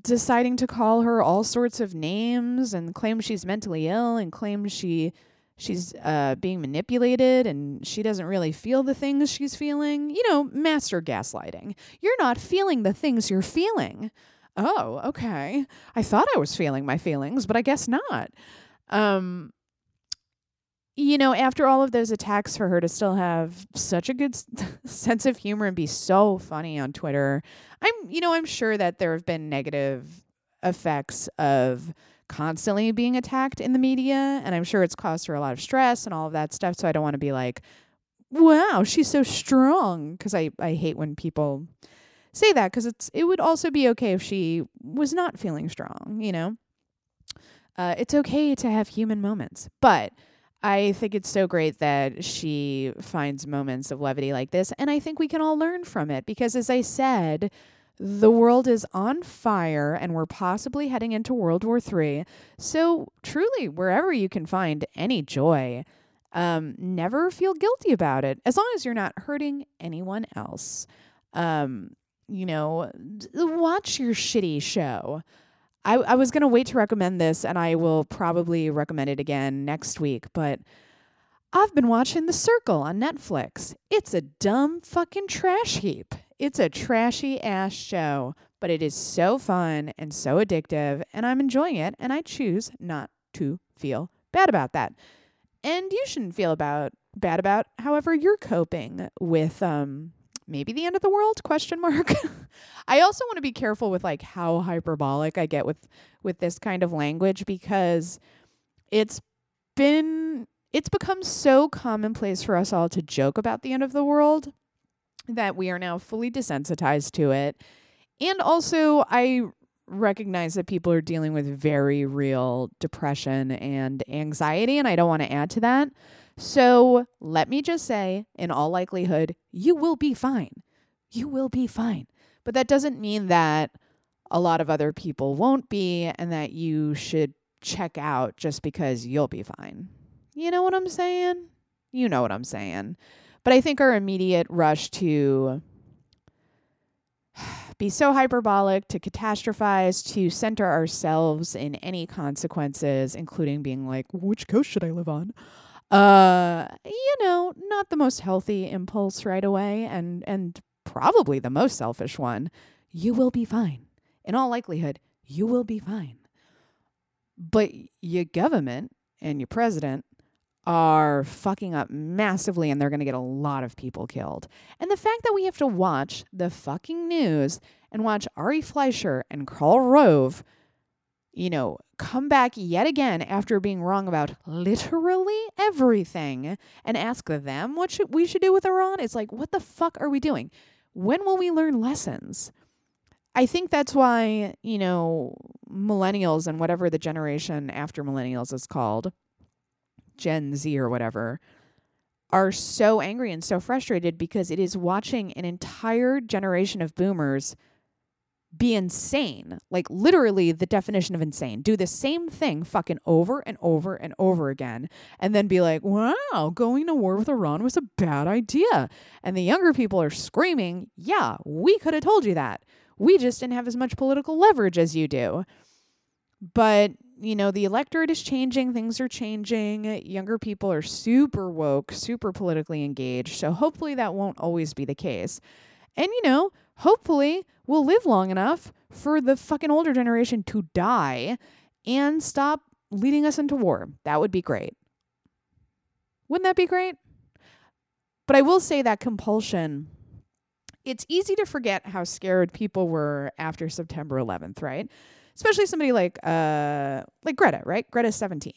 deciding to call her all sorts of names and claim she's mentally ill and claim she she's uh, being manipulated and she doesn't really feel the things she's feeling. You know, master gaslighting. You're not feeling the things you're feeling. Oh, okay. I thought I was feeling my feelings, but I guess not. Um, you know, after all of those attacks, for her to still have such a good sense of humor and be so funny on Twitter, I'm, you know, I'm sure that there have been negative effects of constantly being attacked in the media. And I'm sure it's caused her a lot of stress and all of that stuff. So I don't want to be like, wow, she's so strong. Because I, I hate when people say that because it's it would also be okay if she was not feeling strong, you know? Uh, it's okay to have human moments. But I think it's so great that she finds moments of levity like this. And I think we can all learn from it because, as I said, the world is on fire and we're possibly heading into World War III. So, truly, wherever you can find any joy, um, never feel guilty about it as long as you're not hurting anyone else. Um, you know, watch your shitty show. I, I was going to wait to recommend this and I will probably recommend it again next week, but I've been watching The Circle on Netflix. It's a dumb fucking trash heap. It's a trashy ass show, but it is so fun and so addictive, and I'm enjoying it, and I choose not to feel bad about that. And you shouldn't feel about bad about however you're coping with um maybe the end of the world? Question mark. I also want to be careful with like how hyperbolic i get with with this kind of language because it's been it's become so commonplace for us all to joke about the end of the world that we are now fully desensitized to it. And also, I recognize that people are dealing with very real depression and anxiety, and I don't want to add to that. So let me just say, in all likelihood, you will be fine. You will be fine. But that doesn't mean that a lot of other people won't be and that you should check out just because you'll be fine. You know what I'm saying? You know what I'm saying. But I think our immediate rush to be so hyperbolic, to catastrophize, to center ourselves in any consequences, including being like, which coast should I live on? Uh, you know, not the most healthy impulse right away and and probably the most selfish one. You will be fine. In all likelihood, you will be fine. But your government and your president are fucking up massively and they're going to get a lot of people killed. And the fact that we have to watch the fucking news and watch Ari Fleischer and Karl Rove, you know, come back yet again after being wrong about literally everything and ask them what should we should do with Iran, it's like, what the fuck are we doing? When will we learn lessons? I think that's why, you know, millennials and whatever the generation after millennials is called, Gen Z or whatever, are so angry and so frustrated because it is watching an entire generation of boomers be insane. Like literally the definition of insane. Do the same thing fucking over and over and over again and then be like, "Wow, going to war with Iran was a bad idea." And the younger people are screaming, "Yeah, we could have told you that. We just didn't have as much political leverage as you do." But you know, the electorate is changing, things are changing. Younger people are super woke, super politically engaged. So hopefully that won't always be the case. And, you know, hopefully we'll live long enough for the fucking older generation to die and stop leading us into war. That would be great. Wouldn't that be great? But I will say that compulsion, it's easy to forget how scared people were after September 11th, right? Especially somebody like uh like Greta, right? Greta's 17.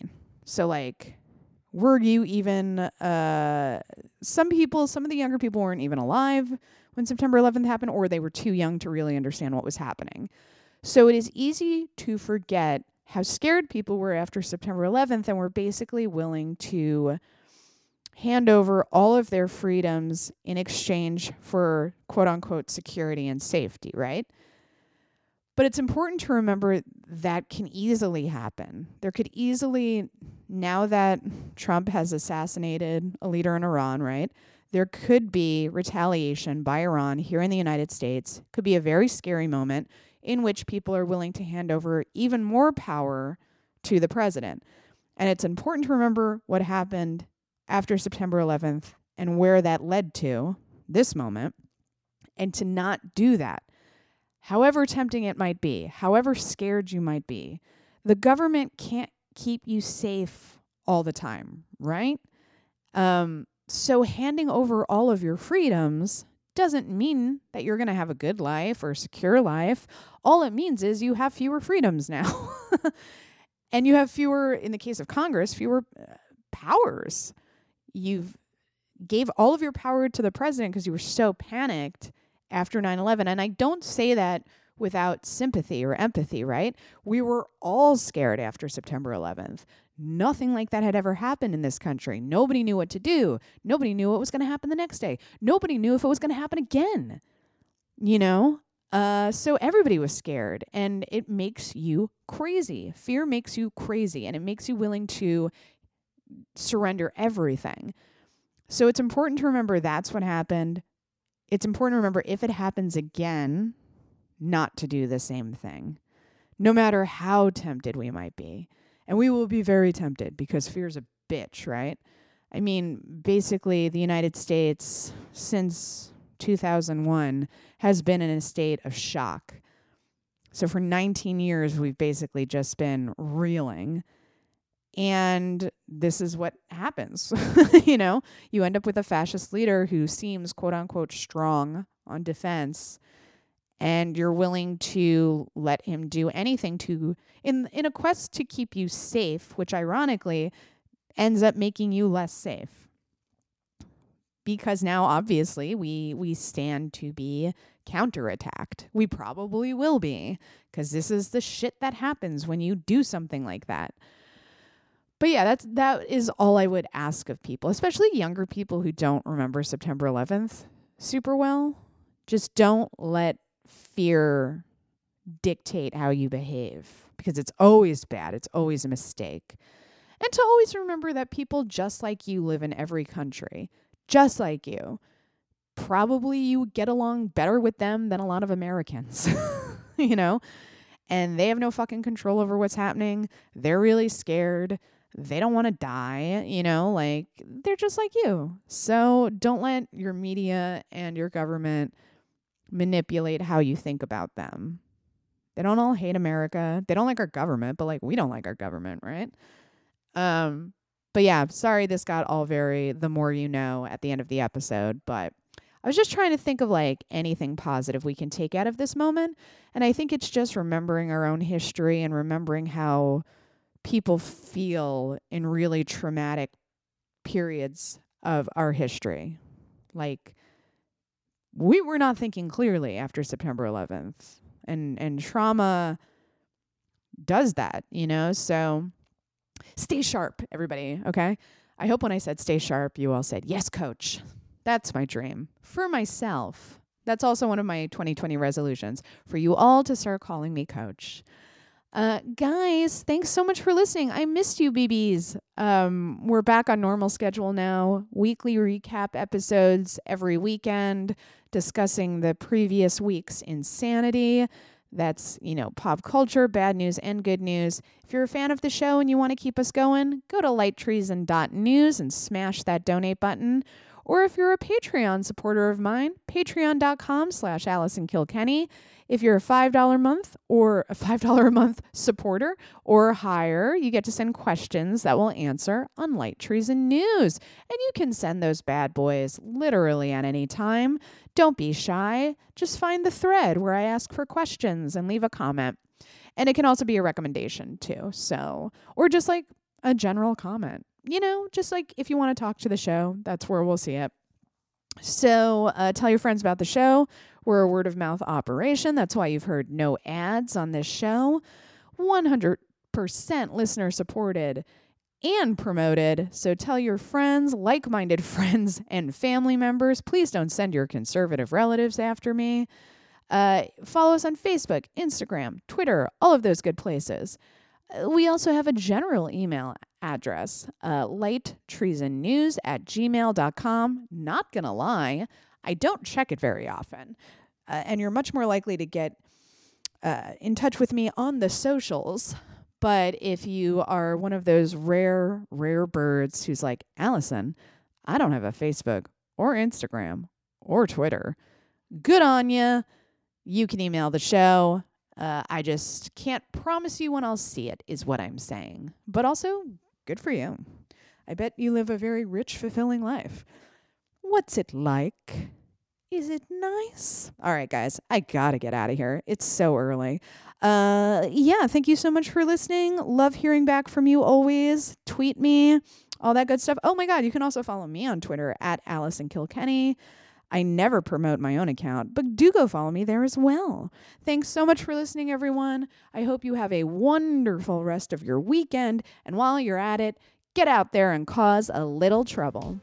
So like were you even uh some people some of the younger people weren't even alive when September 11th happened or they were too young to really understand what was happening. So it is easy to forget how scared people were after September 11th and were basically willing to hand over all of their freedoms in exchange for quote unquote security and safety, right? But it's important to remember that can easily happen. There could easily, now that Trump has assassinated a leader in Iran, right? There could be retaliation by Iran here in the United States. Could be a very scary moment in which people are willing to hand over even more power to the president. And it's important to remember what happened after September 11th and where that led to this moment and to not do that however tempting it might be, however scared you might be, the government can't keep you safe all the time, right? Um, so handing over all of your freedoms doesn't mean that you're going to have a good life or a secure life. All it means is you have fewer freedoms now. and you have fewer in the case of Congress, fewer uh, powers. You've gave all of your power to the president because you were so panicked after 9 11. And I don't say that without sympathy or empathy, right? We were all scared after September 11th. Nothing like that had ever happened in this country. Nobody knew what to do. Nobody knew what was going to happen the next day. Nobody knew if it was going to happen again. You know? Uh, so everybody was scared, and it makes you crazy. Fear makes you crazy, and it makes you willing to surrender everything. So it's important to remember that's what happened it's important to remember if it happens again, not to do the same thing, no matter how tempted we might be. And we will be very tempted because fear is a bitch, right? I mean, basically, the United States since 2001 has been in a state of shock. So for 19 years, we've basically just been reeling. And this is what happens. you know, you end up with a fascist leader who seems quote unquote strong on defense and you're willing to let him do anything to in in a quest to keep you safe, which ironically ends up making you less safe. Because now obviously we we stand to be counterattacked. We probably will be because this is the shit that happens when you do something like that but yeah, that's that is all I would ask of people, especially younger people who don't remember September 11th super well. Just don't let fear dictate how you behave because it's always bad. It's always a mistake. And to always remember that people just like you live in every country, just like you. Probably you get along better with them than a lot of Americans, you know? And they have no fucking control over what's happening. They're really scared. They don't want to die, you know? Like, they're just like you. So don't let your media and your government manipulate how you think about them. They don't all hate America. They don't like our government, but like we don't like our government, right? Um but yeah, sorry this got all very the more you know at the end of the episode, but I was just trying to think of like anything positive we can take out of this moment, and I think it's just remembering our own history and remembering how people feel in really traumatic periods of our history. Like we were not thinking clearly after September 11th. And and trauma does that, you know? So stay sharp, everybody, okay? I hope when I said stay sharp, you all said, "Yes, coach." That's my dream for myself. That's also one of my 2020 resolutions for you all to start calling me coach. Uh, guys, thanks so much for listening. I missed you, BBs. Um, we're back on normal schedule now. Weekly recap episodes every weekend, discussing the previous week's insanity. That's, you know, pop culture, bad news, and good news. If you're a fan of the show and you want to keep us going, go to lighttreason.news and smash that donate button. Or if you're a Patreon supporter of mine, patreon.com slash Allison Kilkenny. If you're a $5 a month or a $5 a month supporter or higher, you get to send questions that we'll answer on Light Treason News. And you can send those bad boys literally at any time. Don't be shy. Just find the thread where I ask for questions and leave a comment. And it can also be a recommendation too. So, or just like a general comment. You know, just like if you want to talk to the show, that's where we'll see it. So, uh, tell your friends about the show. We're a word of mouth operation. That's why you've heard no ads on this show. 100% listener supported and promoted. So tell your friends, like minded friends, and family members. Please don't send your conservative relatives after me. Uh, follow us on Facebook, Instagram, Twitter, all of those good places. Uh, we also have a general email address, uh, lighttreasonnews at gmail.com. Not gonna lie, I don't check it very often. Uh, and you're much more likely to get uh, in touch with me on the socials. But if you are one of those rare, rare birds who's like, Allison, I don't have a Facebook or Instagram or Twitter, good on you. You can email the show. Uh, I just can't promise you when I'll see it, is what I'm saying. But also, good for you. I bet you live a very rich, fulfilling life. What's it like? Is it nice? All right, guys, I gotta get out of here. It's so early. Uh, yeah, thank you so much for listening. Love hearing back from you always. Tweet me, all that good stuff. Oh my God, you can also follow me on Twitter at Allison Kilkenny. I never promote my own account, but do go follow me there as well. Thanks so much for listening, everyone. I hope you have a wonderful rest of your weekend. And while you're at it, get out there and cause a little trouble.